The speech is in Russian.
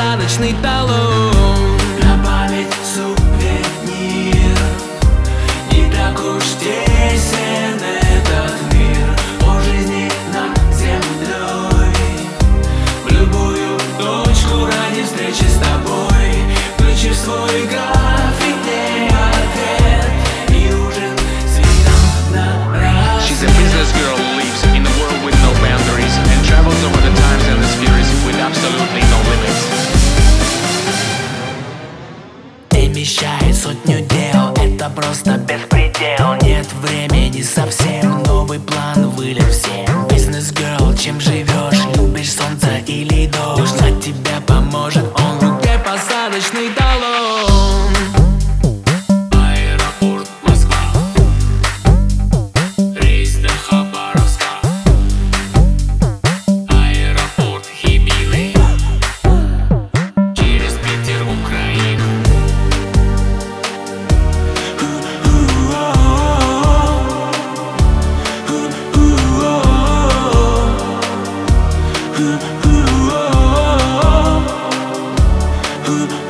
посадочный талон. На память сувенир. Не так уж тесен этот мир. О жизни над землей. В любую точку ради встречи с тобой. Включи в свой график день ответ И ужин с видом на рассвет She's a business girl Перемещает сотню дел, это просто беспредел. Нет времени совсем, новый план вылет всем. Бизнес-герл, чем живешь, любишь солнце или дождь? Знать тебя поможет он. В руке посадочный good.